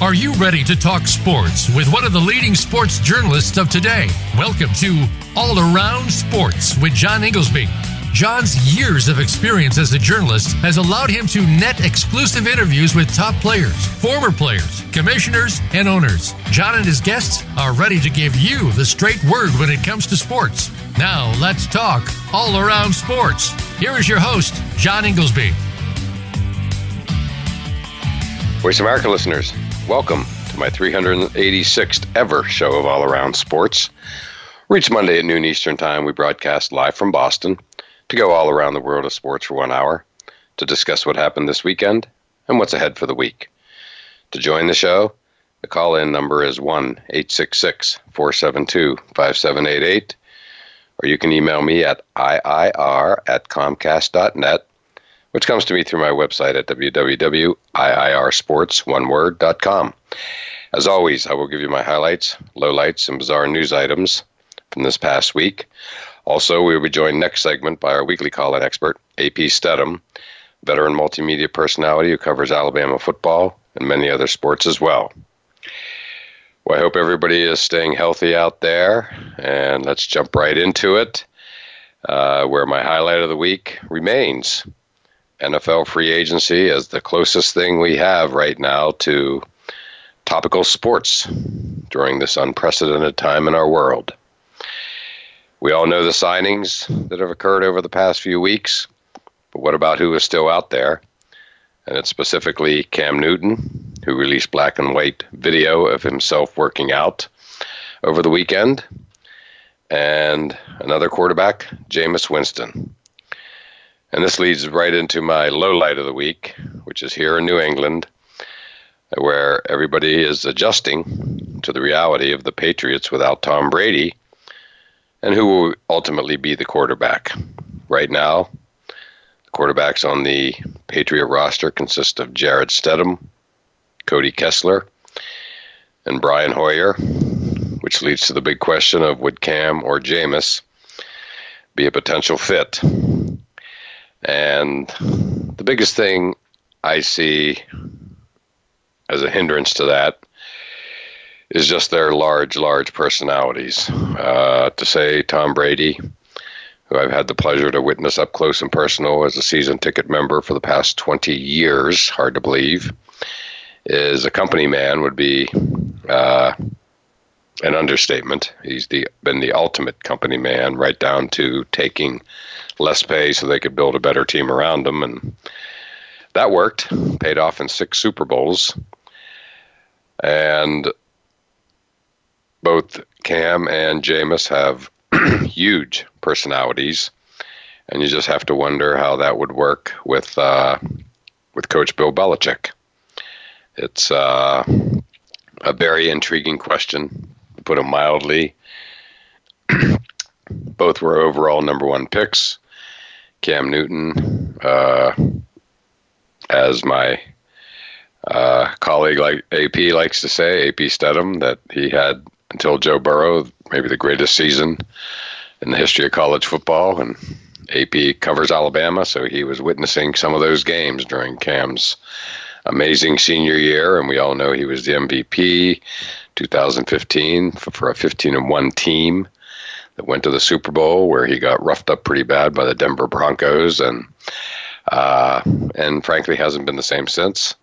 Are you ready to talk sports with one of the leading sports journalists of today? Welcome to All Around Sports with John Ingoldsby. John's years of experience as a journalist has allowed him to net exclusive interviews with top players, former players, commissioners, and owners. John and his guests are ready to give you the straight word when it comes to sports. Now, let's talk all around sports. Here is your host, John Ingoldsby. Voice America listeners, welcome to my 386th ever show of All Around Sports. Each Monday at noon Eastern Time, we broadcast live from Boston to go all around the world of sports for one hour to discuss what happened this weekend and what's ahead for the week. To join the show, the call in number is 1 866 472 5788, or you can email me at IIR at Comcast.net which comes to me through my website at www.iirsports.com. As always, I will give you my highlights, lowlights, and bizarre news items from this past week. Also, we will be joined next segment by our weekly call-in expert, AP Steadham, veteran multimedia personality who covers Alabama football and many other sports as well. Well, I hope everybody is staying healthy out there, and let's jump right into it, uh, where my highlight of the week remains NFL free agency as the closest thing we have right now to topical sports during this unprecedented time in our world. We all know the signings that have occurred over the past few weeks, but what about who is still out there? And it's specifically Cam Newton, who released black and white video of himself working out over the weekend, and another quarterback, Jameis Winston. And this leads right into my low light of the week, which is here in New England, where everybody is adjusting to the reality of the Patriots without Tom Brady and who will ultimately be the quarterback. Right now, the quarterbacks on the Patriot roster consist of Jarrett Stidham, Cody Kessler, and Brian Hoyer, which leads to the big question of would Cam or Jameis be a potential fit and the biggest thing I see as a hindrance to that is just their large, large personalities. Uh, to say Tom Brady, who I've had the pleasure to witness up close and personal as a season ticket member for the past 20 years, hard to believe, is a company man would be uh, an understatement. He's the, been the ultimate company man, right down to taking less pay so they could build a better team around them. And that worked, paid off in six Super Bowls. And both Cam and Jameis have huge personalities. And you just have to wonder how that would work with uh, with Coach Bill Belichick. It's uh, a very intriguing question, to put it mildly. Both were overall number one picks. Cam Newton, uh, as my uh, colleague like AP likes to say, AP Steadham, that he had until Joe Burrow maybe the greatest season in the history of college football, and AP covers Alabama, so he was witnessing some of those games during Cam's amazing senior year, and we all know he was the MVP 2015 for a 15 and one team that went to the Super Bowl where he got roughed up pretty bad by the Denver Broncos and uh, and frankly hasn't been the same since.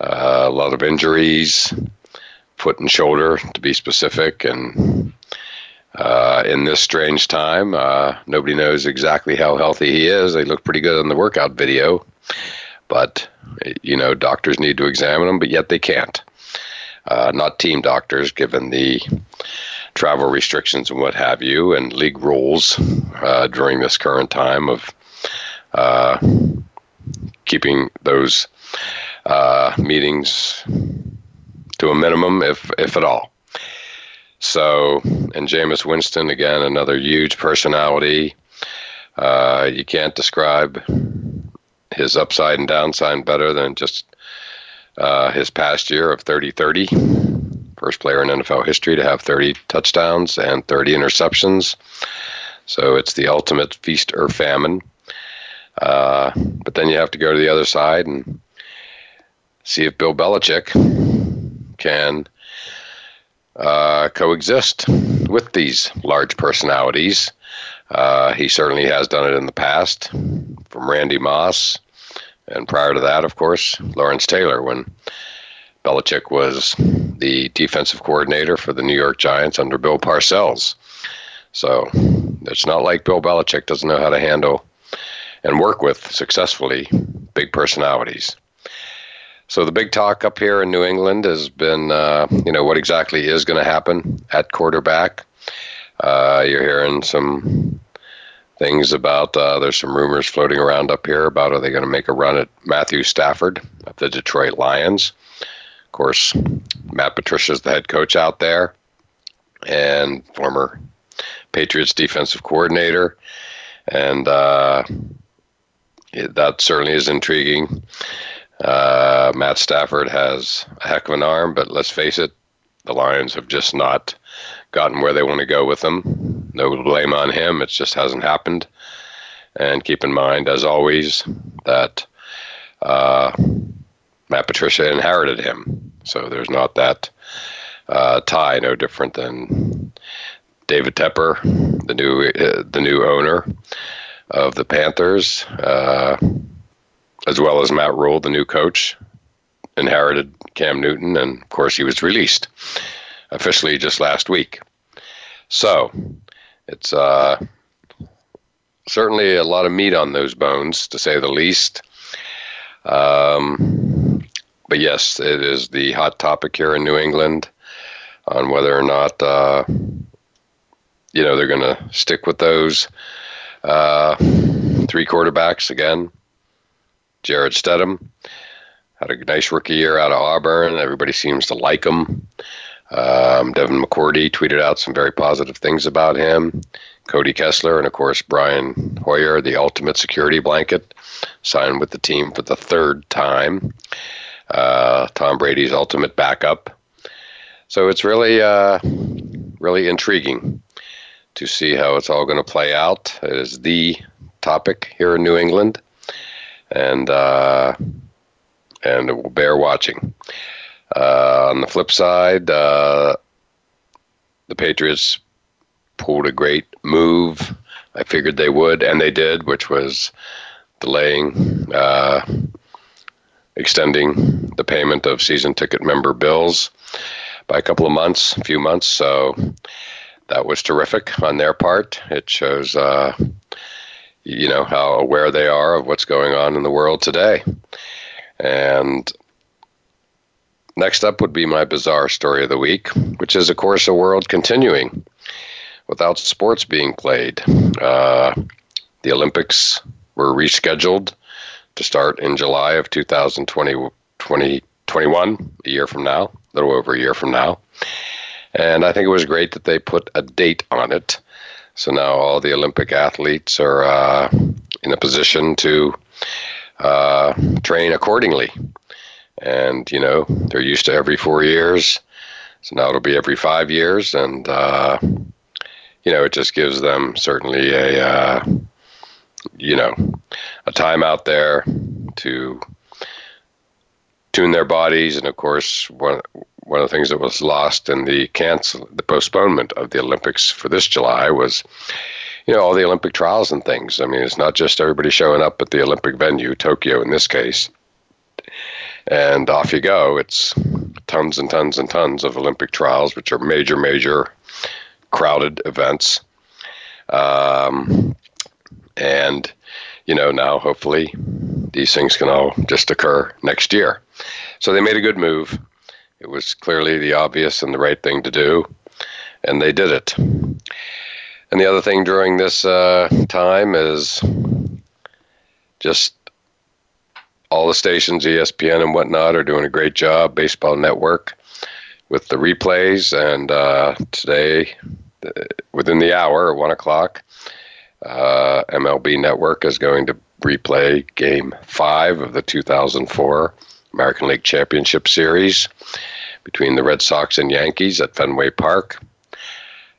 Uh, a lot of injuries, foot and shoulder to be specific, and uh, in this strange time, uh, nobody knows exactly how healthy he is. They look pretty good on the workout video, but you know doctors need to examine him, but yet they can't. Uh, not team doctors, given the travel restrictions and what have you, and league rules uh, during this current time of uh, keeping those uh, meetings to a minimum, if if at all. So, and Jameis Winston again, another huge personality. Uh, you can't describe his upside and downside better than just uh, his past year of 30 30 first player in NFL history to have 30 touchdowns and 30 interceptions. So it's the ultimate feast or famine. Uh, but then you have to go to the other side and see if Bill Belichick can uh, coexist with these large personalities. Uh, he certainly has done it in the past, from Randy Moss, and prior to that, of course, Lawrence Taylor, when Belichick was the defensive coordinator for the New York Giants under Bill Parcells. So it's not like Bill Belichick doesn't know how to handle and work with successfully big personalities. So the big talk up here in New England has been, uh, you know, what exactly is going to happen at quarterback. Uh, you're hearing some things about uh, there's some rumors floating around up here about are they going to make a run at Matthew Stafford of the Detroit Lions. Course, Matt Patricia's the head coach out there, and former Patriots defensive coordinator, and uh, that certainly is intriguing. Uh, Matt Stafford has a heck of an arm, but let's face it, the Lions have just not gotten where they want to go with him. No blame on him; it just hasn't happened. And keep in mind, as always, that uh, Matt Patricia inherited him, so there's not that uh, tie. No different than David Tepper, the new uh, the new owner of the Panthers. Uh, as well as Matt Rhule, the new coach, inherited Cam Newton, and of course he was released officially just last week. So it's uh, certainly a lot of meat on those bones, to say the least. Um, but yes, it is the hot topic here in New England on whether or not uh, you know they're going to stick with those uh, three quarterbacks again. Jarrett Stidham had a nice rookie year out of Auburn. Everybody seems to like him. Um, Devin McCourty tweeted out some very positive things about him. Cody Kessler and of course Brian Hoyer, the ultimate security blanket, signed with the team for the third time. Uh, Tom Brady's ultimate backup. So it's really, uh, really intriguing to see how it's all going to play out. It is the topic here in New England and uh, and it will bear watching. Uh, on the flip side, uh, the Patriots pulled a great move. I figured they would, and they did, which was delaying, uh, extending the payment of season ticket member bills by a couple of months, a few months. So that was terrific on their part. It shows uh, you know how aware they are of what's going on in the world today. And next up would be my bizarre story of the week, which is, of course, a world continuing without sports being played. Uh, the Olympics were rescheduled to start in July of 2020, 2021, a year from now, a little over a year from now. And I think it was great that they put a date on it so now all the Olympic athletes are uh, in a position to uh, train accordingly. And, you know, they're used to every four years. So now it'll be every five years. And, uh, you know, it just gives them certainly a, uh, you know, a time out there to tune their bodies. And of course, one, one of the things that was lost in the cancel, the postponement of the Olympics for this July was, you know, all the Olympic trials and things. I mean, it's not just everybody showing up at the Olympic venue, Tokyo in this case, and off you go. It's tons and tons and tons of Olympic trials, which are major, major crowded events. Um, and, you know, now hopefully these things can all just occur next year. So they made a good move. It was clearly the obvious and the right thing to do, and they did it. And the other thing during this uh, time is just all the stations, ESPN and whatnot, are doing a great job. Baseball Network with the replays, and uh, today, uh, within the hour one o'clock, uh, MLB Network is going to replay Game Five of the 2004 American League Championship Series between the Red Sox and Yankees at Fenway Park.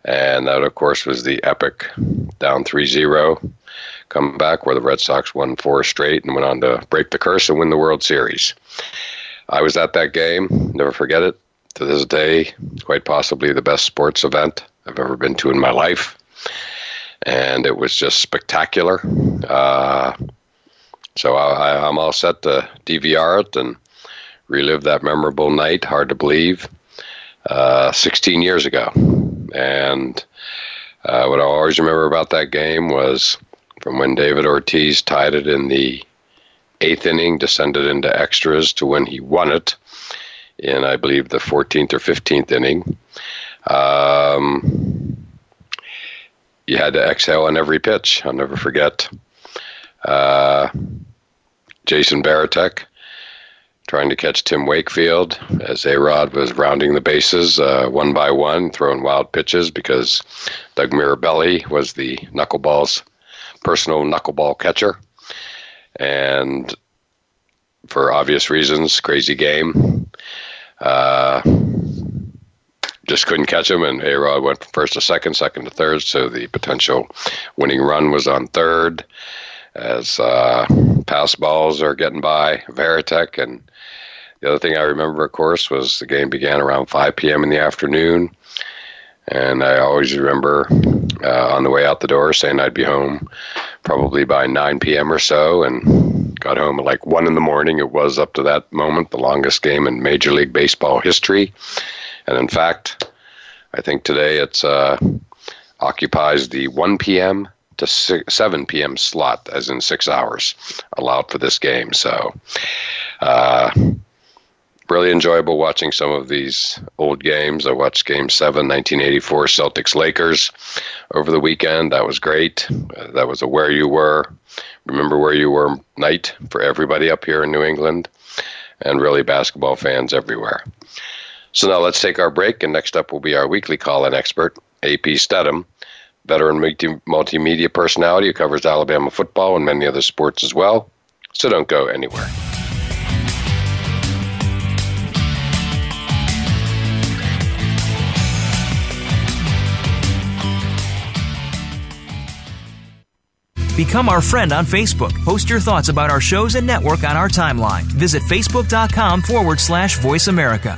And that, of course, was the epic down 3 0 comeback where the Red Sox won four straight and went on to break the curse and win the World Series. I was at that game, never forget it. to this day, quite possibly the best sports event I've ever been to in my life. And it was just spectacular. Uh, so I, I'm all set to DVR it and relive that memorable night. Hard to believe. Uh, 16 years ago. And uh, what I always remember about that game was from when David Ortiz tied it in the eighth inning, descended into extras to when he won it in, I believe, the 14th or 15th inning. Um, you had to exhale on every pitch. I'll never forget uh, Jason Varitek trying to catch Tim Wakefield as A Rod was rounding the bases uh, one by one, throwing wild pitches because Doug Mirabelli was the knuckleballs personal knuckleball catcher. And for obvious reasons, crazy game. Uh, just couldn't catch him, and A Rod went from first to second, second to third, so the potential winning run was on third. As uh, pass balls are getting by Varitek, and the other thing I remember, of course, was the game began around 5 p.m. in the afternoon, and I always remember uh, on the way out the door saying I'd be home probably by 9 p.m. or so, and got home at like 1 in the morning. It was up to that moment the longest game in Major League Baseball history. And in fact, I think today it's uh, occupies the 1 p.m. to 6, 7 p.m. slot, as in six hours allowed for this game. So, uh, really enjoyable watching some of these old games. I watched Game 7, 1984, Celtics Lakers over the weekend. That was great. Uh, that was a where you were, remember where you were night for everybody up here in New England, and really basketball fans everywhere. So now let's take our break, and next up will be our weekly call in expert, AP Steadham, veteran multi- multimedia personality who covers Alabama football and many other sports as well. So don't go anywhere. Become our friend on Facebook. Post your thoughts about our shows and network on our timeline. Visit facebook.com forward slash voice America.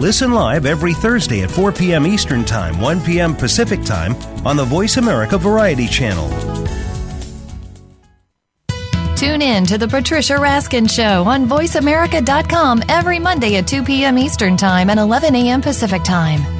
Listen live every Thursday at 4 p.m. Eastern Time, 1 p.m. Pacific Time on the Voice America Variety Channel. Tune in to the Patricia Raskin Show on VoiceAmerica.com every Monday at 2 p.m. Eastern Time and 11 a.m. Pacific Time.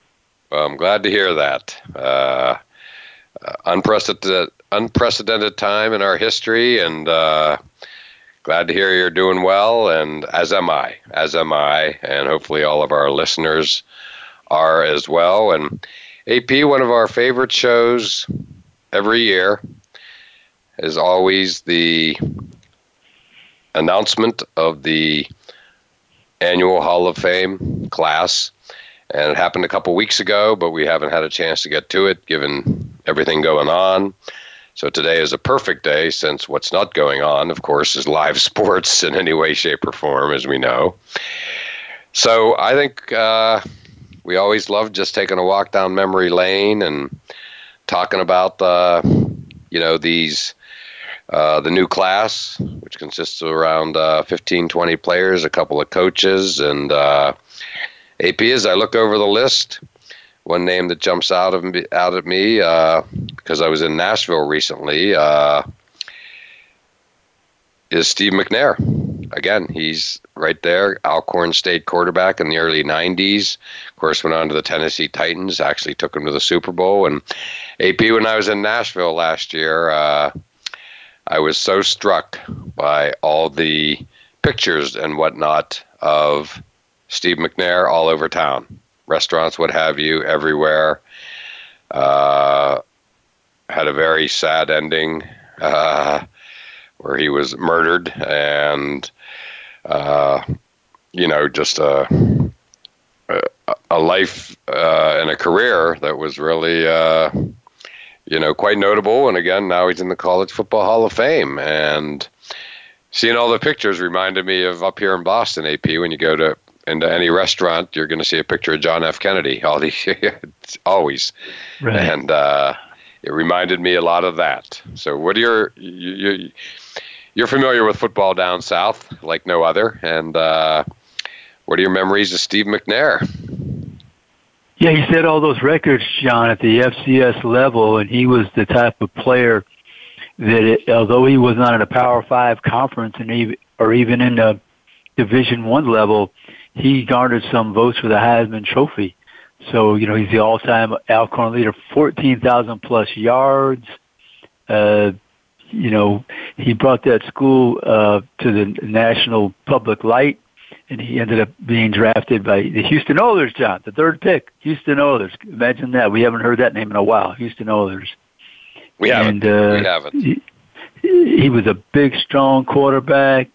Well, I'm glad to hear that. Uh, unprecedented, unprecedented time in our history, and uh, glad to hear you're doing well. And as am I, as am I, and hopefully all of our listeners are as well. And AP, one of our favorite shows every year, is always the announcement of the annual Hall of Fame class. And it happened a couple weeks ago, but we haven't had a chance to get to it given everything going on. So today is a perfect day since what's not going on, of course, is live sports in any way, shape, or form, as we know. So I think uh, we always love just taking a walk down memory lane and talking about uh, you know these uh, the new class, which consists of around uh, 15, 20 players, a couple of coaches, and uh, AP. As I look over the list, one name that jumps out of me, out at me uh, because I was in Nashville recently uh, is Steve McNair. Again, he's right there, Alcorn State quarterback in the early '90s. Of course, went on to the Tennessee Titans. Actually, took him to the Super Bowl. And AP, when I was in Nashville last year, uh, I was so struck by all the pictures and whatnot of Steve McNair all over town, restaurants, what have you, everywhere. Uh, had a very sad ending uh, where he was murdered, and uh, you know, just a a life uh, and a career that was really uh, you know, quite notable. And again, now he's in the College Football Hall of Fame. And seeing all the pictures reminded me of up here in Boston, AP, when you go to into any restaurant, you're going to see a picture of John F. Kennedy. All these, always, right. and uh, it reminded me a lot of that. So, what are your you, you, you're familiar with football down south like no other, and uh, what are your memories of Steve McNair? Yeah, he set all those records, John, at the FCS level, and he was the type of player that, it, although he was not in a Power Five conference, and even, or even in the Division One level, he garnered some votes for the Heisman Trophy. So you know he's the all-time Alcorn leader, fourteen thousand plus yards. Uh, you know he brought that school uh, to the national public light and he ended up being drafted by the Houston Oilers, John, the third pick. Houston Oilers. Imagine that. We haven't heard that name in a while. Houston Oilers. We haven't. And, uh, we haven't. He, he was a big, strong quarterback.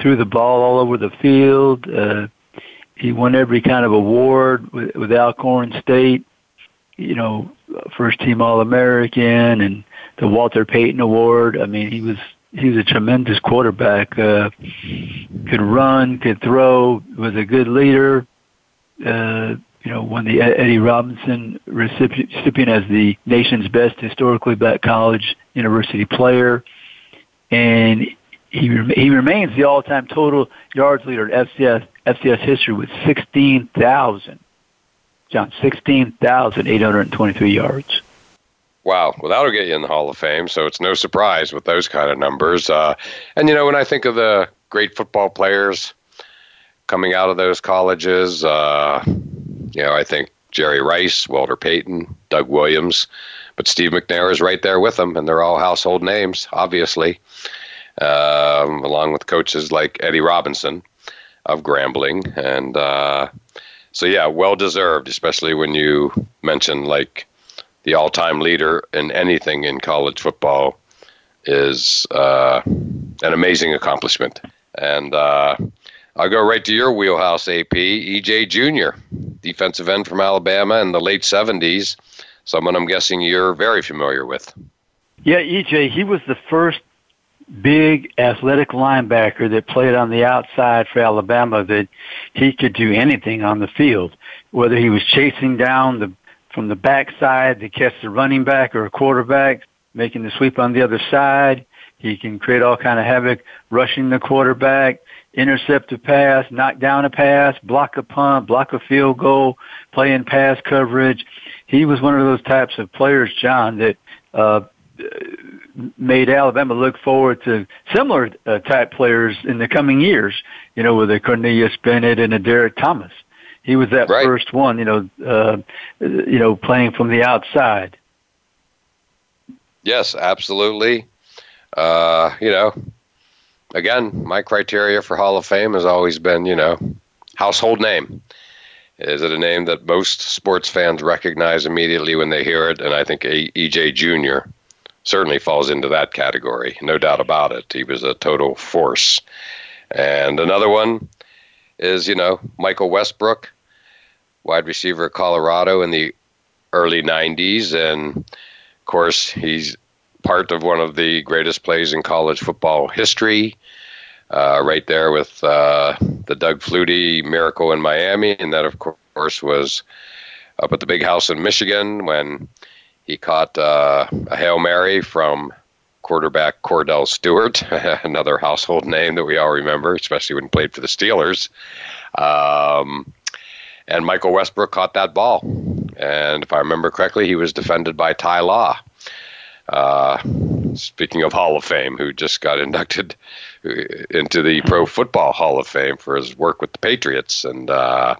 Threw the ball all over the field. Uh, he won every kind of award with, with Alcorn State. You know, first team All American and the Walter Payton Award. I mean, he was he was a tremendous quarterback. Uh, could run, could throw, was a good leader. Uh, you know, won the Eddie Robinson recipient as the nation's best historically black college university player, and he he remains the all-time total yards leader at FCS FCS history with sixteen thousand. John, sixteen thousand eight hundred and twenty-three yards. Wow, well, that'll get you in the Hall of Fame. So it's no surprise with those kind of numbers. Uh, and you know, when I think of the great football players coming out of those colleges, uh, you know, I think Jerry Rice, Walter Payton, Doug Williams, but Steve McNair is right there with them, and they're all household names, obviously, um, along with coaches like Eddie Robinson of Grambling, and uh, so yeah, well deserved, especially when you mention like the all-time leader in anything in college football is uh, an amazing accomplishment. And uh, I'll go right to your wheelhouse, AP. EJ Jr., defensive end from Alabama in the late 70s, someone I'm guessing you're very familiar with. Yeah, EJ, he was the first big athletic linebacker that played on the outside for Alabama that he could do anything on the field, whether he was chasing down the from the backside to catch the running back or a quarterback, making the sweep on the other side. He can create all kind of havoc, rushing the quarterback, intercept a pass, knock down a pass, block a punt, block a field goal, play in pass coverage. He was one of those types of players, John, that uh, made Alabama look forward to similar uh, type players in the coming years. You know, with a Cornelius Bennett and a Derrick Thomas. He was that right. first one. You know, uh, you know, playing from the outside. Yes, absolutely. Uh, you know, again, my criteria for Hall of Fame has always been, you know, household name. Is it a name that most sports fans recognize immediately when they hear it? And I think EJ Jr. certainly falls into that category, no doubt about it. He was a total force. And another one is, you know, Michael Westbrook, wide receiver of Colorado in the early 90s. And of course, he's part of one of the greatest plays in college football history. Uh, right there with uh, the Doug Flutie miracle in Miami, and that of course was up at the big house in Michigan when he caught uh, a hail mary from quarterback Kordell Stewart, another household name that we all remember, especially when he played for the Steelers. Um, and Michael Westbrook caught that ball, and if I remember correctly, he was defended by Ty Law. Uh, speaking of Hall of Fame, who just got inducted into the Pro Football Hall of Fame for his work with the Patriots. And uh,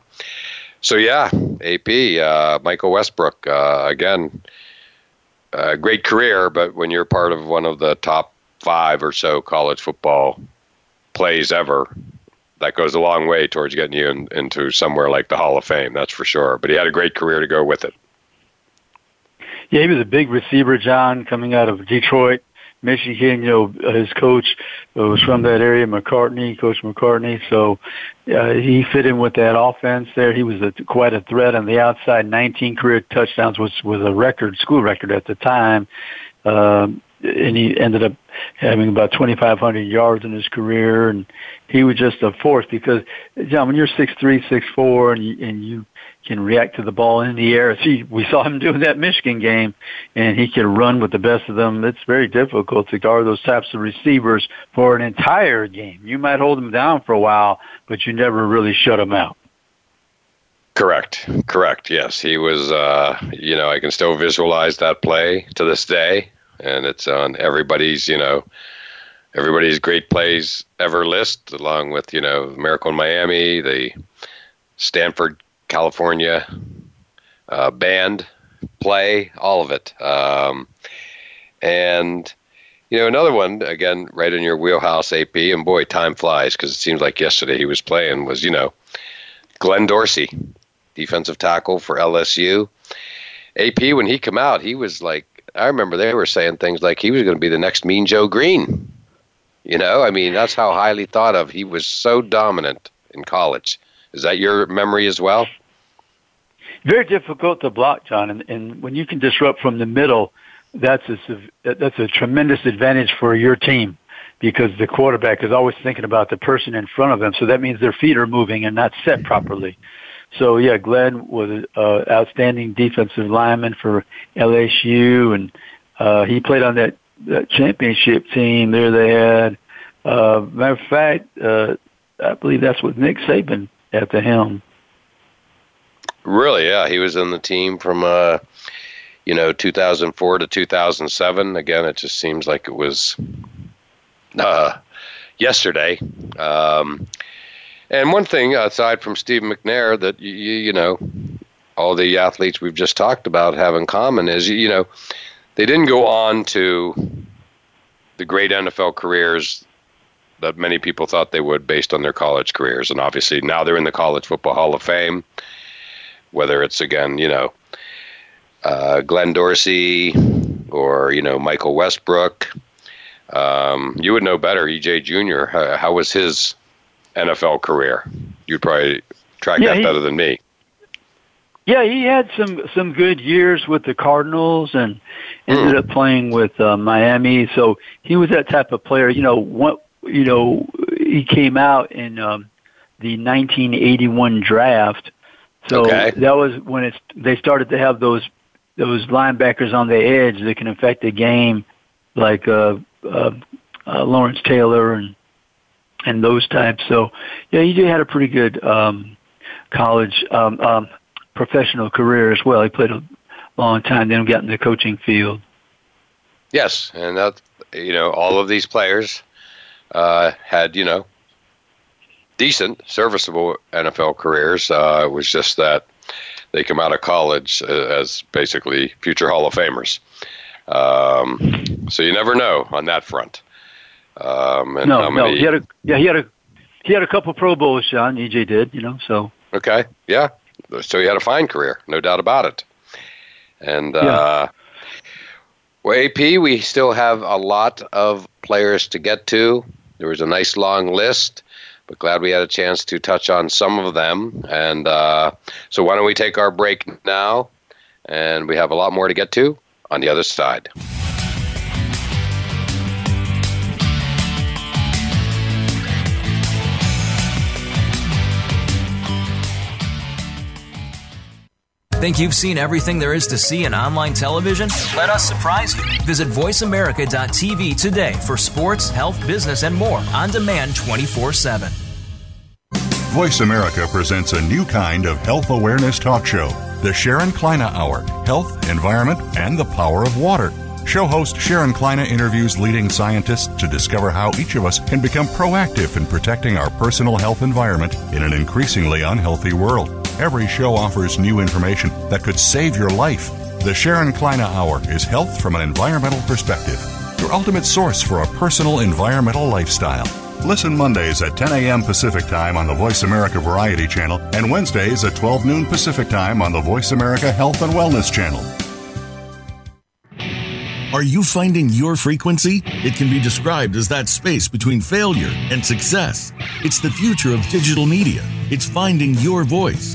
so, yeah, AP, uh, Michael Westbrook, uh, again, a great career, but when you're part of one of the top five or so college football plays ever, that goes a long way towards getting you in, into somewhere like the Hall of Fame, that's for sure. But he had a great career to go with it. Yeah, he was a big receiver, John, coming out of Detroit, Michigan. You know, his coach was from that area, McCartney, Coach McCartney. So uh, he fit in with that offense there. He was a, quite a threat on the outside. 19 career touchdowns, which was a record, school record at the time. Um, and he ended up having about 2,500 yards in his career, and he was just a force because, John, when you're six three, six four, and you, and you can react to the ball in the air. We saw him doing that Michigan game, and he can run with the best of them. It's very difficult to guard those types of receivers for an entire game. You might hold them down for a while, but you never really shut them out. Correct. Correct. Yes, he was. Uh, you know, I can still visualize that play to this day, and it's on everybody's. You know, everybody's great plays ever list, along with you know Miracle in Miami, the Stanford California uh, band play, all of it. Um, and you know, another one again, right in your wheelhouse, AP. And boy, time flies because it seems like yesterday he was playing. Was you know, Glenn Dorsey, defensive tackle for LSU. AP when he came out, he was like, I remember they were saying things like he was going to be the next Mean Joe Greene. You know, I mean, that's how highly thought of. He was so dominant in college. Is that your memory as well? Very difficult to block, John. And, and when you can disrupt from the middle, that's a that's a tremendous advantage for your team because the quarterback is always thinking about the person in front of them. So that means their feet are moving and not set properly. So yeah, Glenn was an uh, outstanding defensive lineman for LSU, and uh, he played on that, that championship team. There they had. Uh, matter of fact, uh, I believe that's what Nick Saban at the helm. Really, yeah, he was in the team from uh, you know 2004 to 2007. Again, it just seems like it was uh, yesterday. Um, and one thing aside from Steve McNair that you, you know all the athletes we've just talked about have in common is you know they didn't go on to the great NFL careers that many people thought they would based on their college careers. And obviously now they're in the College Football Hall of Fame, whether it's again, you know, uh, Glenn Dorsey or, you know, Michael Westbrook. Um, you would know better, EJ Jr. How, how, was his NFL career? You'd probably track yeah, that he, better than me. Yeah, he had some some good years with the Cardinals and ended mm. up playing with uh, Miami. So he was that type of player. You know, one, you know, he came out in um, the 1981 draft. So okay. that was when it's they started to have those those linebackers on the edge that can affect the game, like uh, uh, uh, Lawrence Taylor and and those types. So yeah, he had a pretty good um, college um, um, professional career as well. He played a long time, then got in the coaching field. Yes, and that you know all of these players uh, had you know decent, serviceable NFL careers. Uh, it was just that they come out of college uh, as basically future Hall of Famers. Um, so you never know on that front. Um, and no, many... no, he had a yeah, he had a he had a couple Pro Bowls. John EJ did, you know. So okay, yeah. So he had a fine career, no doubt about it. And yeah. uh, well, AP, we still have a lot of players to get to. There was a nice long list, but glad we had a chance to touch on some of them. And uh, so, why don't we take our break now? And we have a lot more to get to on the other side. Think you've seen everything there is to see in online television? Let us surprise you. Visit VoiceAmerica.tv today for sports, health, business, and more on demand 24 7. Voice America presents a new kind of health awareness talk show the Sharon Kleyne Hour Health, Environment, and the Power of Water. Show host Sharon Kleyne interviews leading scientists to discover how each of us can become proactive in protecting our personal health environment in an increasingly unhealthy world. Every show offers new information that could save your life. The Sharon Kleyne Hour is health from an environmental perspective, your ultimate source for a personal environmental lifestyle. Listen Mondays at 10 a.m. Pacific Time on the Voice America Variety Channel and Wednesdays at 12 noon Pacific Time on the Voice America Health and Wellness Channel. Are you finding your frequency? It can be described as that space between failure and success. It's the future of digital media. It's finding your voice.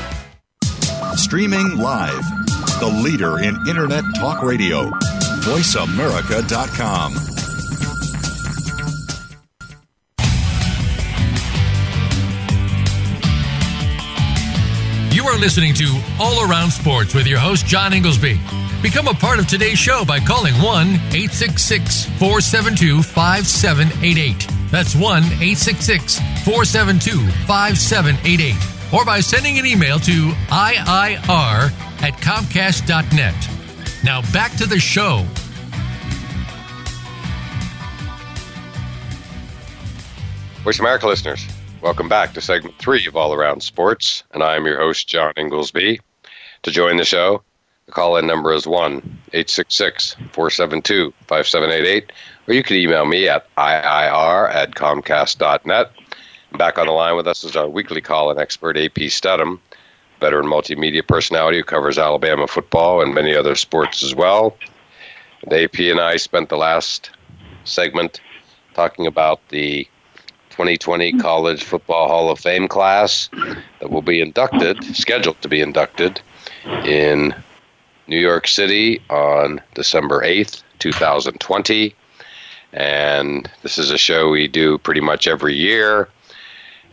Streaming live, the leader in Internet talk radio. VoiceAmerica.com. You are listening to All Around Sports with your host, John Ingoldsby. Become a part of today's show by calling 1 866 472 5788. That's 1 866 472 5788. Or by sending an email to IIR at Comcast.net. Now back to the show. Voice America listeners, welcome back to segment three of All Around Sports, and I am your host, John Ingoldsby. To join the show, the call in number is 1 866 472 5788, or you can email me at IIR at Comcast.net. Back on the line with us is our weekly call in expert, AP Steadham veteran multimedia personality who covers Alabama football and many other sports as well. And AP and I spent the last segment talking about the 2020 College Football Hall of Fame class that will be inducted, scheduled to be inducted in New York City on December 8th, 2020. And this is a show we do pretty much every year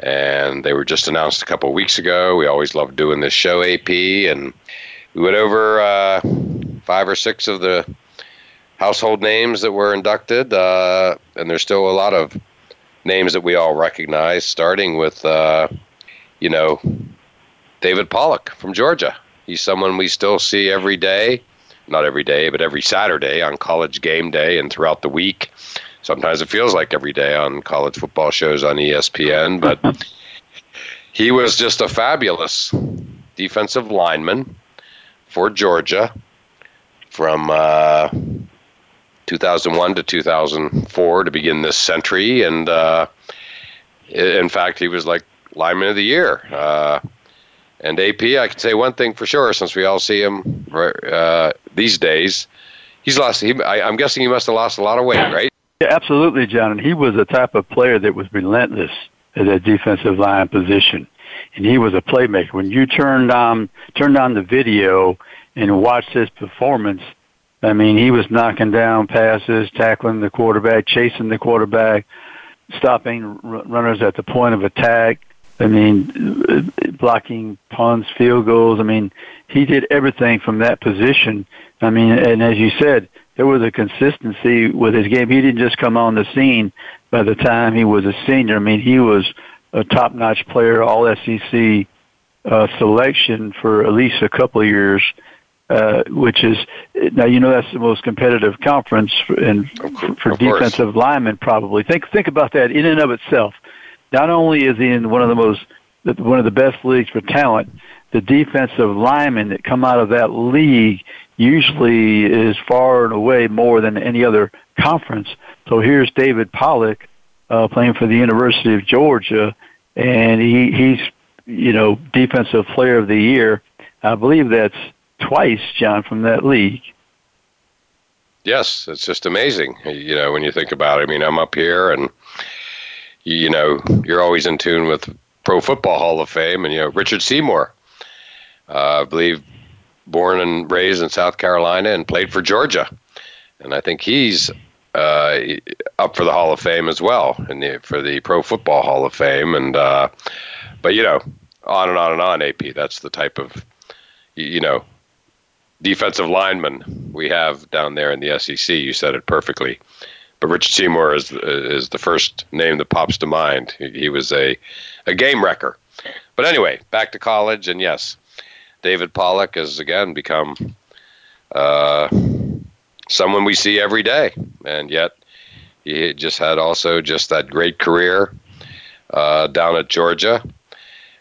and they were just announced a couple of weeks ago. We always love doing this show, AP, and we went over uh, five or six of the household names that were inducted, uh, and there's still a lot of names that we all recognize, starting with, uh, you know, David Pollack from Georgia. He's someone we still see every day, not every day, but every Saturday on college game day and throughout the week. Sometimes it feels like every day on college football shows on ESPN. But he was just a fabulous defensive lineman for Georgia from uh, 2001 to 2004 to begin this century, and uh, in fact, he was like lineman of the year. Uh, and AP, I can say one thing for sure, since we all see him uh, these days, he's lost. He, I, I'm guessing he must have lost a lot of weight, right? Yeah, absolutely, John. And he was the type of player that was relentless at that defensive line position, and he was a playmaker. When you turned on turned on the video and watched his performance, I mean, he was knocking down passes, tackling the quarterback, chasing the quarterback, stopping runners at the point of attack. I mean, blocking punts, field goals. I mean, he did everything from that position. I mean, and as you said, there was a consistency with his game. He didn't just come on the scene by the time he was a senior. I mean, he was a top-notch player, all SEC uh, selection for at least a couple of years, uh, which is now you know that's the most competitive conference for, and for, for defensive linemen. Probably think think about that in and of itself. Not only is he in one of the most one of the best leagues for talent, the defensive linemen that come out of that league usually is far and away more than any other conference. So here's David Pollack uh, playing for the University of Georgia, and he, he's you know defensive player of the year. I believe that's twice, John, from that league. Yes, it's just amazing. You know, when you think about it. I mean, I'm up here, and you know, you're always in tune with Pro Football Hall of Fame, and you know, Richard Seymour. Uh, I believe born and raised in South Carolina and played for Georgia, and I think he's uh, up for the Hall of Fame as well, and for the Pro Football Hall of Fame. And uh, but you know, on and on and on. AP. That's the type of you know defensive lineman we have down there in the SEC. You said it perfectly. But Richard Seymour is is the first name that pops to mind. He, he was a a game wrecker. But anyway, back to college, and yes, David Pollack has again become uh, someone we see every day, and yet he just had also just that great career uh, down at Georgia,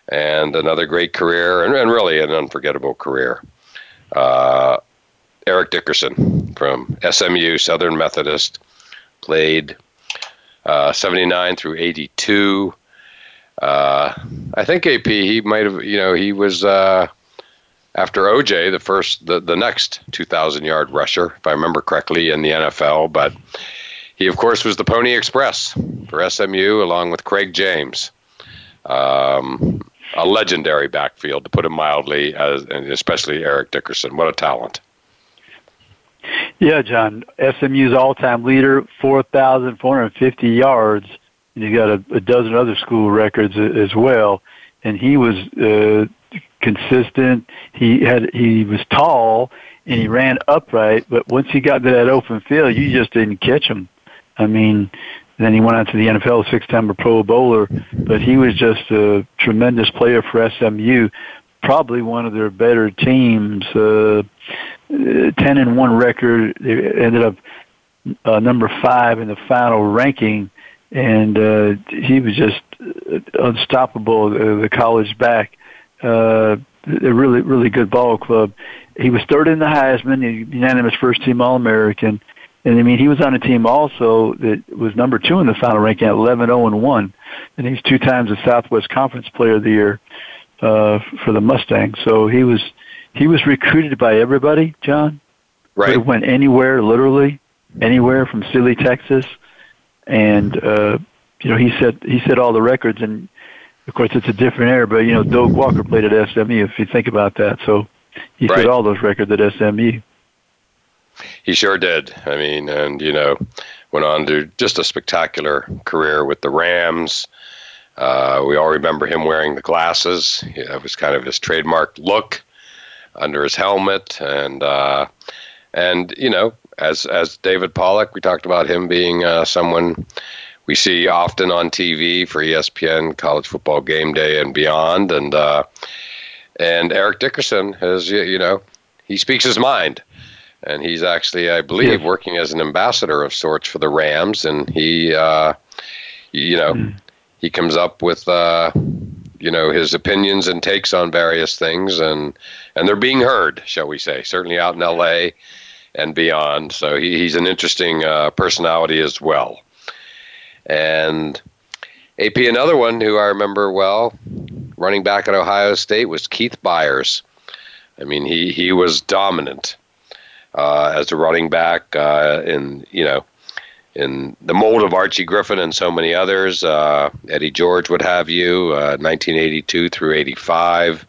and another great career, and, and really an unforgettable career. Uh, Eric Dickerson from SMU Southern Methodist played uh, 79 through 82. Uh, I think AP he might have you know he was uh, after OJ, the first, the, the next 2,000 yard rusher, if I remember correctly, in the NFL. But he, of course, was the Pony Express for SMU along with Craig James. Um, a legendary backfield, to put it mildly, as, and especially Eric Dickerson. What a talent. Yeah, John. SMU's all time leader, 4,450 yards. And he's got a, a dozen other school records as well. And he was uh, consistent. He had he was tall and he ran upright, but once he got to that open field, you just didn't catch him. I mean, then he went on to the NFL, six-time Pro Bowler, but he was just a tremendous player for SMU. Probably one of their better teams. Uh, Ten and one record. They ended up uh, number five in the final ranking, and uh, he was just unstoppable. Uh, the college back uh, a really really good ball club. He was third in the Heisman, unanimous first team All American, and I mean he was on a team also that was number two in the final ranking at 11 0 and one, and he's two times the Southwest Conference Player of the Year uh, for the Mustangs. So he was he was recruited by everybody, John. Right. He went anywhere, literally anywhere from Sealy, Texas, and uh, you know he set he set all the records and of course, it's a different era, but you know, Doak Walker played at SMU. If you think about that, so he right. set all those records at SMU. He sure did. I mean, and you know, went on to just a spectacular career with the Rams. Uh, we all remember him wearing the glasses. That was kind of his trademark look under his helmet, and uh, and you know, as as David Pollack, we talked about him being uh, someone we see often on TV for ESPN, College Football Game Day, and beyond. And uh, and Eric Dickerson has you know he speaks his mind. and he's actually, I believe, Yes. working as an ambassador of sorts for the Rams. And he, uh, you know, Mm. he comes up with, uh, you know, his opinions and takes on various things, and and they're being heard, shall we say? Certainly out in L.A. and beyond. So he, he's an interesting uh, personality as well. And AP, another one who I remember well, running back at Ohio State was Keith Byars. I mean, he he was dominant uh, as a running back uh, in you know in the mold of Archie Griffin and so many others. Uh, Eddie George would have you, uh, 1982 through 85.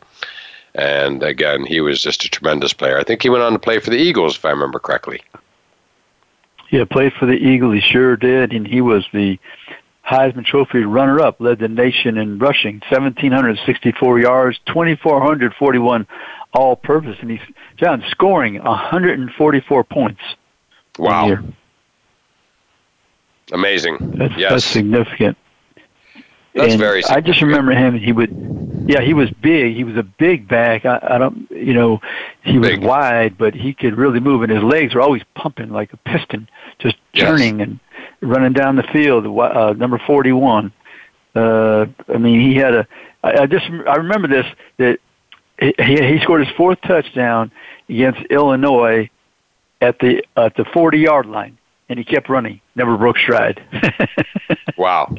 And again, he was just a tremendous player. I think he went on to play for the Eagles, if I remember correctly. Yeah, played for the Eagles. He sure did, and he was the Heisman Trophy runner-up. Led the nation in rushing, 1,764 yards, 2,441 all-purpose, and he's John scoring 144 points. Wow. Amazing. That's, yes. that's significant. That's and very I just remember him. He would, yeah, he was big. He was a big back. I, I don't, you know, he was Big. wide, but he could really move, and his legs were always pumping like a piston, just Yes. churning and running down the field. Uh, number forty-one. Uh, I mean, he had a. I, I just I remember this that he he scored his fourth touchdown against Illinois at the at the forty-yard line, and he kept running, never broke stride. Wow.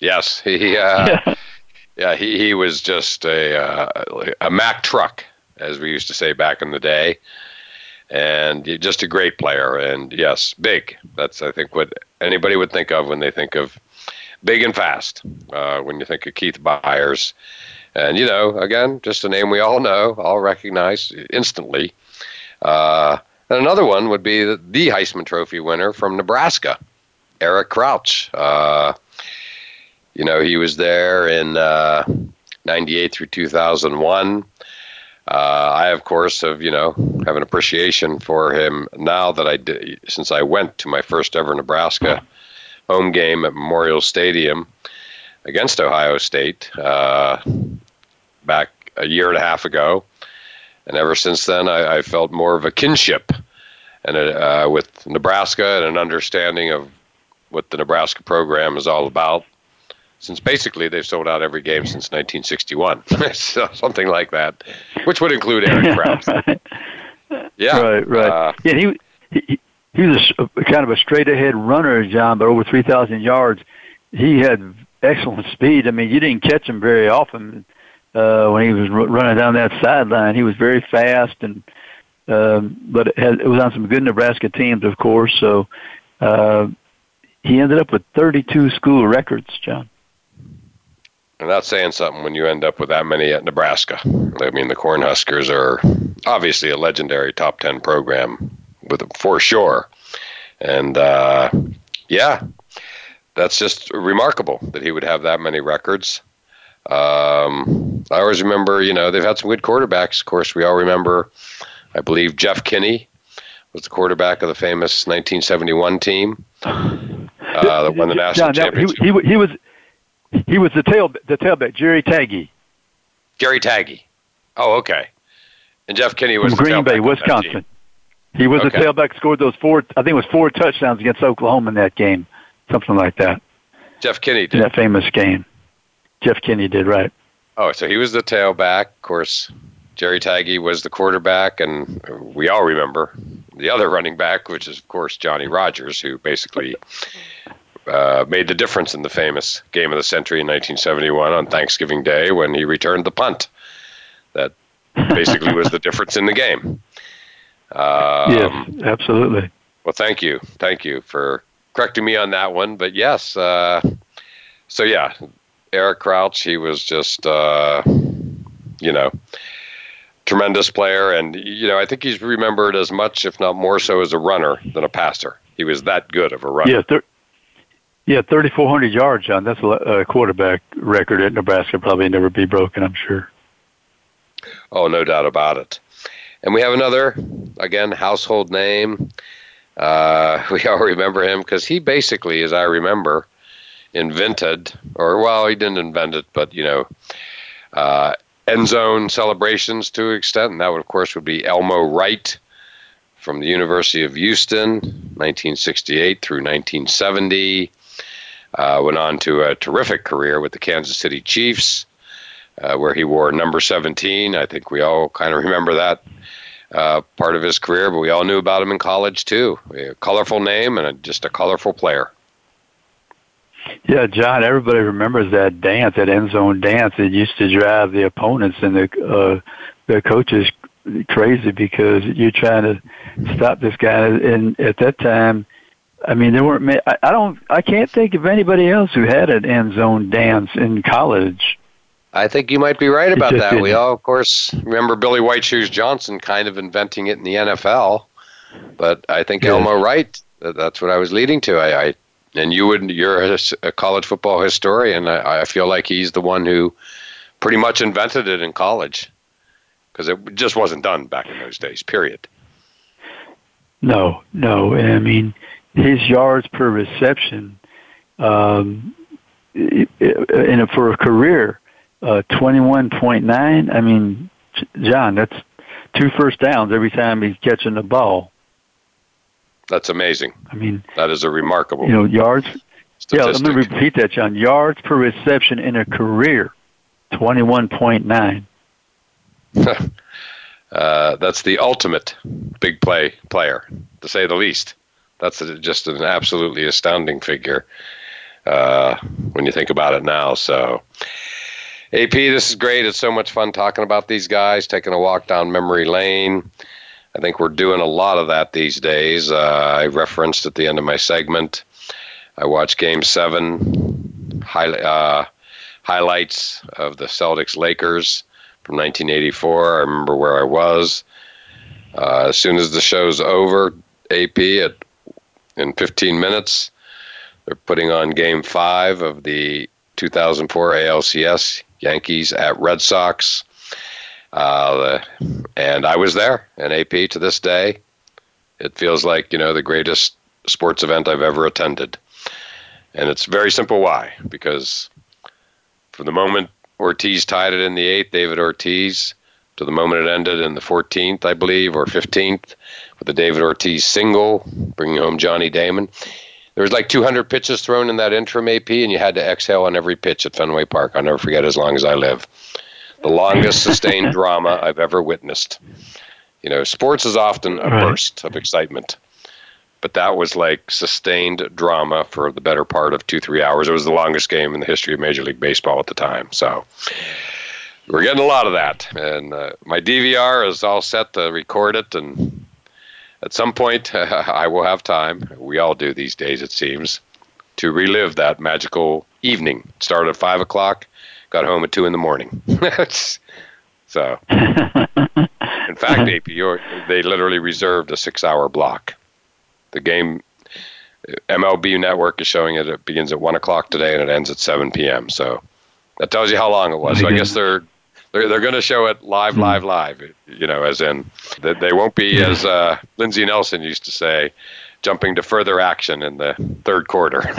Yes. He. Uh, yeah. He he was just a uh, a Mack truck, as we used to say back in the day, and just a great player. And yes, big. That's I think what anybody would think of when they think of big and fast. Uh, when you think of Keith Byars, and you know, again, just a name we all know, all recognize instantly. Uh, and another one would be the, the Heisman Trophy winner from Nebraska, Eric Crouch. Uh, you know, he was there in uh, 98 through 2001. Uh, I, of course, have, you know, have an appreciation for him now that I did, since I went to my first ever Nebraska home game at Memorial Stadium against Ohio State uh, back a year and a half ago. And ever since then, I, I felt more of a kinship and a, uh, with Nebraska and an understanding of what the Nebraska program is all about. Since basically they've sold out every game since 1961, so something like that, which would include Eric Crouch. Yeah, right, right. Uh, yeah, he, he he was a, kind of a straight ahead runner, John, but over three thousand yards. He had excellent speed. I mean, you didn't catch him very often uh, when he was r- running down that sideline. He was very fast, and um, but it, had, it was on some good Nebraska teams, of course. So uh, he ended up with thirty-two school records, John. And that's saying something when you end up with that many at Nebraska. I mean, the Cornhuskers are obviously a legendary top 10 program with for sure. And uh, yeah, that's just remarkable that he would have that many records. Um, I always remember, you know, they've had some good quarterbacks. Of course, we all remember, I believe, Jeff Kinney was the quarterback of the famous 1971 team uh, that won the national John, championship. he, he, he was he was the tail the tailback, Jerry Tagge. Gary Tagge. Oh, okay. And Jeff Kinney was from Green Bay, Wisconsin. He was Okay. a tailback, scored those four. I think it was four touchdowns against Oklahoma in that game, something like that. Jeff Kinney In did. that famous game, Jeff Kinney did right. Oh, so he was the tailback. Of course, Jerry Tagge was the quarterback, and we all remember the other running back, which is of course Johnny Rodgers, who basically uh, made the difference in the famous game of the century in 1971 on Thanksgiving Day when he returned the punt. That basically was the difference in the game. Um, yes, absolutely. Well, thank you, thank you for correcting me on that one. But yes, uh, so yeah, Eric Crouch, he was just, uh, you know, tremendous player, and you know, I think he's remembered as much, if not more so, as a runner than a passer. He was that good of a runner. Yeah, thir- yeah, 3,400 yards, John. That's a quarterback record at Nebraska. Probably never be broken. I'm sure. Oh, no doubt about it. And we have another, again, household name. Uh, we all remember him because he basically, as I remember, invented, or well, he didn't invent it, but you know, uh, end zone celebrations to an extent. And that would, of course, would be Elmo Wright from the University of Houston, 1968 through 1970. Uh, went on to a terrific career with the Kansas City Chiefs, uh, where he wore number 17. I think we all kind of remember that uh, part of his career, but we all knew about him in college too. A colorful name and a, just a colorful player. Yeah, John. Everybody remembers that dance, that end zone dance. It used to drive the opponents and the uh, the coaches crazy because you're trying to stop this guy. And at that time, I mean, there weren't. I don't. I can't think of anybody else who had an end zone dance in college. I think you might be right about that. Didn't. We all, of course, remember Billy White Shoes Johnson kind of inventing it in the NFL, but I think yes. Elmo Wright. That's what I was leading to. I, I and you would. You're a, a college football historian. I, I feel like he's the one who pretty much invented it in college because it just wasn't done back in those days. Period. No, no. I mean, his yards per reception, um, in a, for a career, uh, twenty-one point nine. I mean, John, that's two first downs every time he's catching the ball. That's amazing. I mean, that is a remarkable. You know, yards. Statistic. Yeah, let me repeat that, John. Yards per reception in a career, twenty-one point nine. uh, that's the ultimate big play player, to say the least. That's just an absolutely astounding figure uh, when you think about it now. So, AP, this is great. It's so much fun talking about these guys, taking a walk down memory lane. I think we're doing a lot of that these days. Uh, I referenced at the end of my segment. I watched Game Seven, high, uh, highlights of the Celtics Lakers from 1984. I remember where I was. Uh, as soon as the show's over, AP at in 15 minutes, they're putting on Game Five of the 2004 ALCS Yankees at Red Sox. Uh, and I was there, and AP to this day, it feels like you know the greatest sports event I've ever attended. And it's very simple why because from the moment Ortiz tied it in the eighth, David Ortiz, to the moment it ended in the 14th, I believe, or 15th, with the David Ortiz single, bringing home Johnny Damon. There was like 200 pitches thrown in that interim AP, and you had to exhale on every pitch at Fenway Park. I'll never forget as long as I live. The longest sustained drama I've ever witnessed. You know, sports is often a burst of excitement but that was like sustained drama for the better part of two, three hours. It was the longest game in the history of Major League Baseball at the time. So we're getting a lot of that. And uh, my DVR is all set to record it. And at some point, I will have time. We all do these days, it seems, to relive that magical evening. Started at 5 o'clock, got home at 2 in the morning. so, in fact, AP, they literally reserved a six hour block the game MLB Network is showing it. It begins at one o'clock today and it ends at seven p.m. So that tells you how long it was. So I guess they're they're they're going to show it live, hmm. live, live. You know, as in that they won't be as uh, Lindsey Nelson used to say, jumping to further action in the third quarter.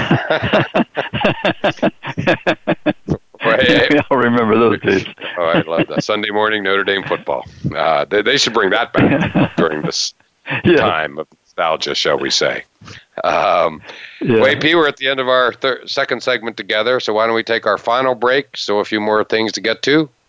Hey, I'll remember those days. oh, I love that Sunday morning Notre Dame football. Uh, they, they should bring that back during this yeah. time of nostalgia, shall we say. Um, yeah. We're at the end of our thir- second segment together, so why don't we take our final break? So, a few more things to get to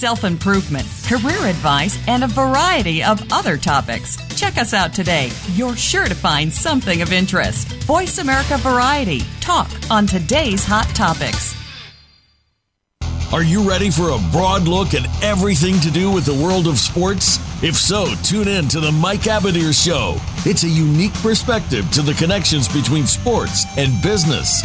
self improvement, career advice, and a variety of other topics. Check us out today. You're sure to find something of interest. Voice America Variety. Talk on today's hot topics. Are you ready for a broad look at everything to do with the world of sports? If so, tune in to the Mike Abadir Show. It's a unique perspective to the connections between sports and business.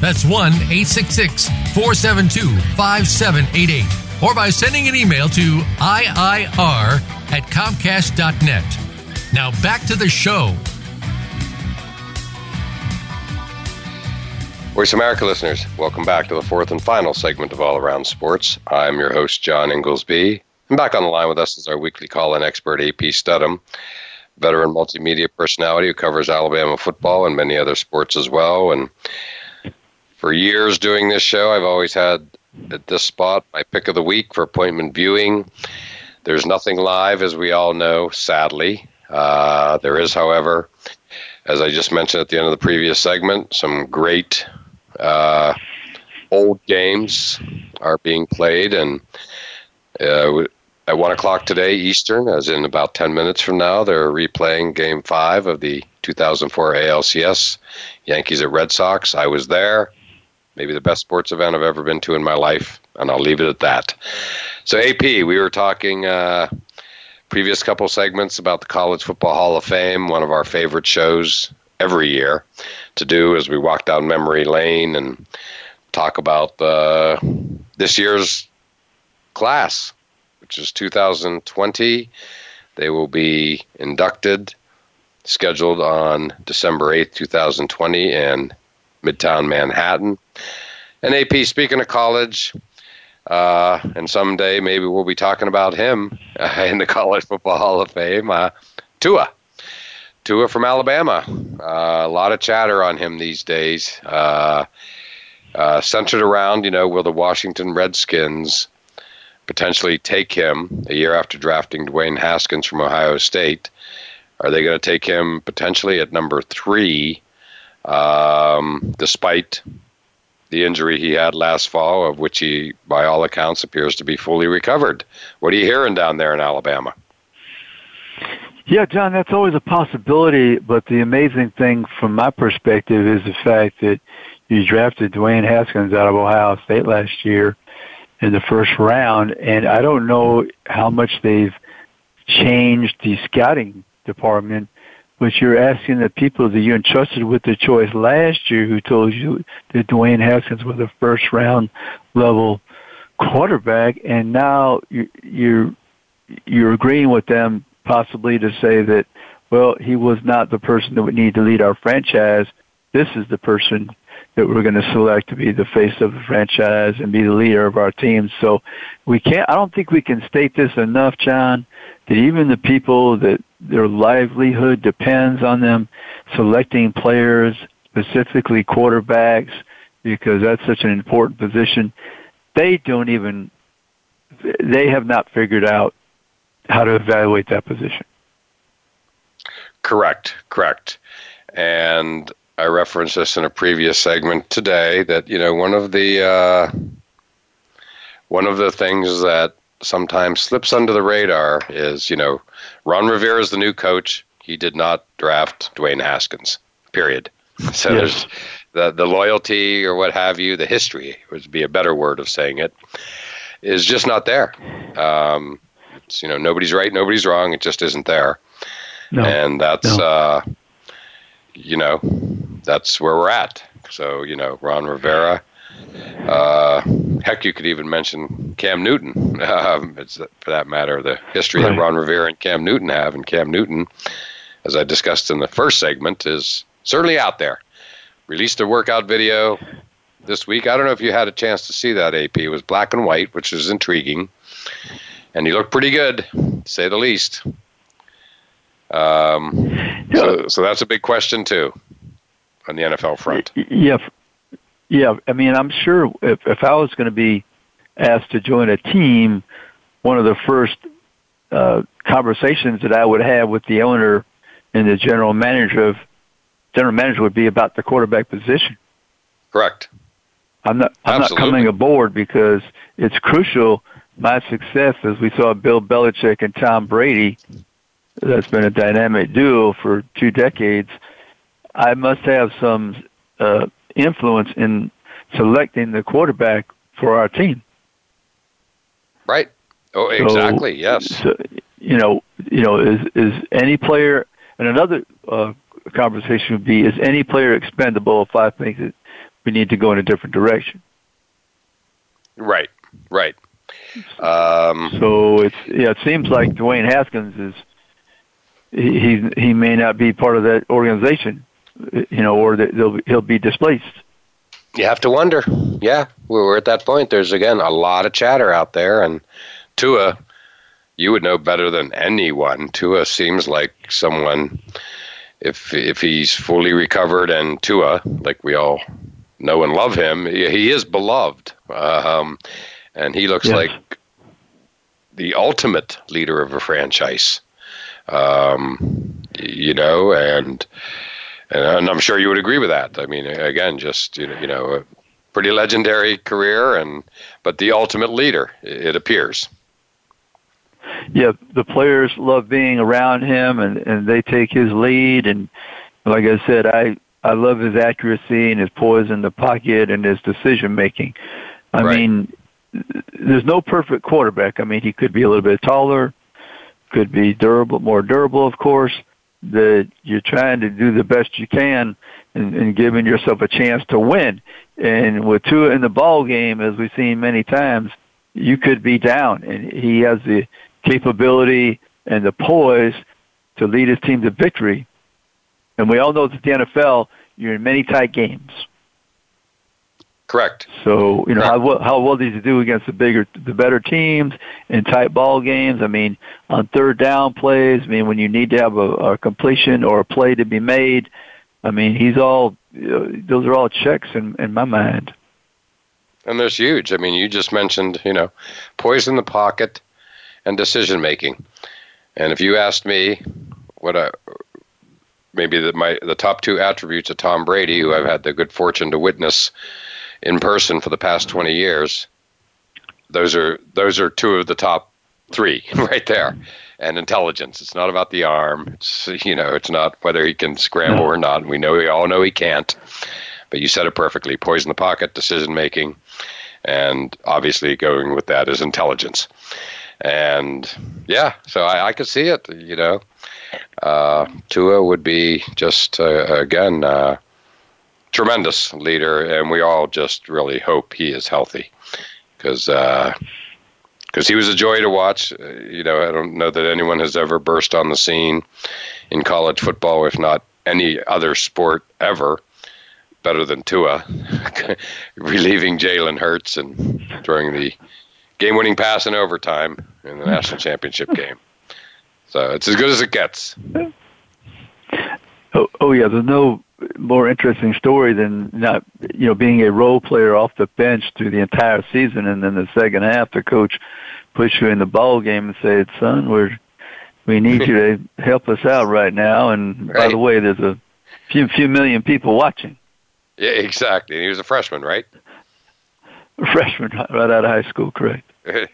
That's 1 866 472 5788. Or by sending an email to IIR at Comcast.net. Now back to the show. Voice America listeners, welcome back to the fourth and final segment of All Around Sports. I'm your host, John Ingoldsby. And back on the line with us is our weekly call in expert, AP Steadham, veteran multimedia personality who covers Alabama football and many other sports as well. And for years doing this show, I've always had at this spot my pick of the week for appointment viewing. There's nothing live, as we all know, sadly. Uh, there is, however, as I just mentioned at the end of the previous segment, some great uh, old games are being played, and uh, at one o'clock today Eastern, as in about ten minutes from now, they're replaying Game Five of the 2004 ALCS Yankees at Red Sox. I was there. Maybe the best sports event I've ever been to in my life, and I'll leave it at that. So, AP, we were talking uh, previous couple segments about the College Football Hall of Fame, one of our favorite shows every year to do as we walk down memory lane and talk about uh, this year's class, which is 2020. They will be inducted, scheduled on December 8th, 2020, in Midtown Manhattan. And AP, speaking of college, uh, and someday maybe we'll be talking about him uh, in the College Football Hall of Fame, uh, Tua. Tua from Alabama. Uh, a lot of chatter on him these days, uh, uh, centered around, you know, will the Washington Redskins potentially take him a year after drafting Dwayne Haskins from Ohio State? Are they going to take him potentially at number three, um, despite the injury he had last fall, of which he, by all accounts, appears to be fully recovered? What are you hearing down there in Alabama? Yeah, John, that's always a possibility, but the amazing thing from my perspective is the fact that you drafted Dwayne Haskins out of Ohio State last year in the first round, and I don't know how much they've changed the scouting department, but you're asking the people that you entrusted with the choice last year who told you that Dwayne Haskins was a first round level quarterback, and now you're, you're agreeing with them possibly to say that, well, he was not the person that would need to lead our franchise. This is the person that we're going to select to be the face of the franchise and be the leader of our team. So we can't, I don't think we can state this enough, John, that even the people that their livelihood depends on them selecting players, specifically quarterbacks, because that's such an important position, they don't even, they have not figured out how to evaluate that position. Correct, correct. And I referenced this in a previous segment today that you know one of the uh, one of the things that sometimes slips under the radar is you know Ron Rivera is the new coach. He did not draft Dwayne Haskins. Period. So yes. there's the the loyalty or what have you, the history would be a better word of saying it, is just not there. Um, it's you know nobody's right, nobody's wrong. It just isn't there, No. and that's No. uh, you know that's where we're at. So you know Ron Rivera. Uh, heck, you could even mention Cam Newton. Um, it's for that matter the history Right. that Ron Rivera and Cam Newton have, and Cam Newton, as I discussed in the first segment, is certainly out there. Released a workout video this week. I don't know if you had a chance to see that. AP it was black and white, which is intriguing, and he looked pretty good, to say the least. Um, so, so that's a big question too on the NFL front. Yeah, yeah. I mean, I'm sure if if I was going to be asked to join a team, one of the first uh, conversations that I would have with the owner and the general manager of general manager would be about the quarterback position. Correct. I'm not I'm Absolutely. not coming aboard because it's crucial. My success, as we saw Bill Belichick and Tom Brady, that's been a dynamic duo for two decades. I must have some uh, influence in selecting the quarterback for our team. Right. Oh, So- exactly. yes. So, you know, you know, is is any player and another uh, conversation would be: Is any player expendable? If I think that we need to go in a different direction. Right. Right. Um, So it's yeah, it seems like Dwayne Haskins is he, he may not be part of that organization, you know, or that they'll, he'll be displaced. you have to wonder. Yeah, we're at that point. There's again a lot of chatter out there, and Tua, you would know better than anyone. Tua seems like someone, if if he's fully recovered, and Tua, like we all know and love him, he he is beloved, um, and he looks Yes. like the ultimate leader of a franchise. Um, you know, and and I'm sure you would agree with that. I mean, again, just you know, you know, a pretty legendary career, and but the ultimate leader, it appears. Yeah, the players love being around him, and and they take his lead. And like I said, I I love his accuracy and his poise in the pocket and his decision making. I Right. mean, there's no perfect quarterback. I mean, he could be a little bit taller, could be durable, more durable, of course. That you're trying to do the best you can and, and giving yourself a chance to win. And with Tua in the ball game, as we've seen many times, you could be down, and he has the capability and the poise to lead his team to victory. And we all know that the NFL, you're in many tight games. Correct. So you know how well, how well does he do against the bigger, the better teams in tight ball games? I mean, on third down plays. I mean, when you need to have a, a completion or a play to be made. I mean, he's all. Know, those are all checks in in my mind. And there's huge. I mean, you just mentioned, you know, poise in the pocket and decision making. And if you asked me what I maybe the, my the top two attributes of Tom Brady, who I've had the good fortune to witness in person for the past 20 years, those are those are two of the top three right there. And intelligence. It's not about the arm. It's you know, it's not whether he can scramble or not. We know we all know he can't. But you said it perfectly. Poise in the pocket, decision making, and obviously going with that is intelligence. And yeah, so I, I could see it. You know, uh, Tua would be just uh, again uh, tremendous leader, and we all just really hope he is healthy because because he was a joy to watch. Uh, you know, I don't know that anyone has ever burst on the scene in college football, if not any other sport ever, better than Tua, relieving Jalen Hurts and throwing the game-winning pass in overtime in the national championship game. So it's as good as it gets. Oh, oh yeah, there's no more interesting story than not you know being a role player off the bench through the entire season, and then the second half, the coach puts you in the ball game and says, "Son, we're we need you to help us out right now." And by the way, there's a few few million people watching. Yeah, exactly. And he was a freshman, right? A Freshman right out of high school, correct?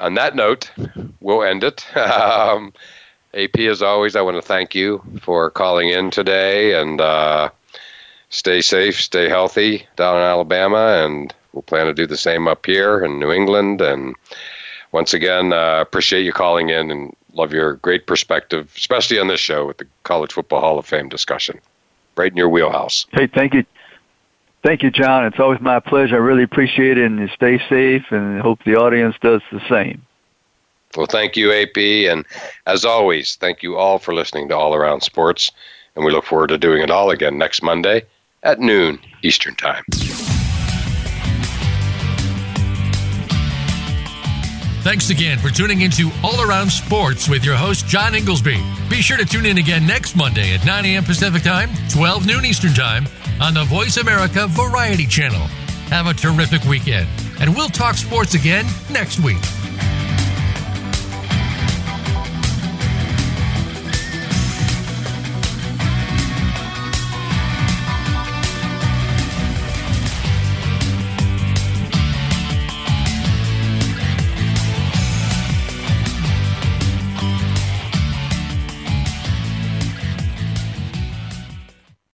On that note, we'll end it. Um, AP, as always, I want to thank you for calling in today and uh, stay safe, stay healthy down in Alabama, and we'll plan to do the same up here in New England. And once again, uh, appreciate you calling in and love your great perspective, especially on this show with the College Football Hall of Fame discussion. Right in your wheelhouse. Hey, thank you. Thank you, John. It's always my pleasure. I really appreciate it, and stay safe, and hope the audience does the same. Well, thank you, AP. And as always, thank you all for listening to All Around Sports. And we look forward to doing it all again next Monday at noon Eastern Time. Thanks again for tuning into All Around Sports with your host, John Ingoldsby. Be sure to tune in again next Monday at 9 a.m. Pacific Time, 12 noon Eastern Time on the Voice America Variety Channel. Have a terrific weekend, and we'll talk sports again next week.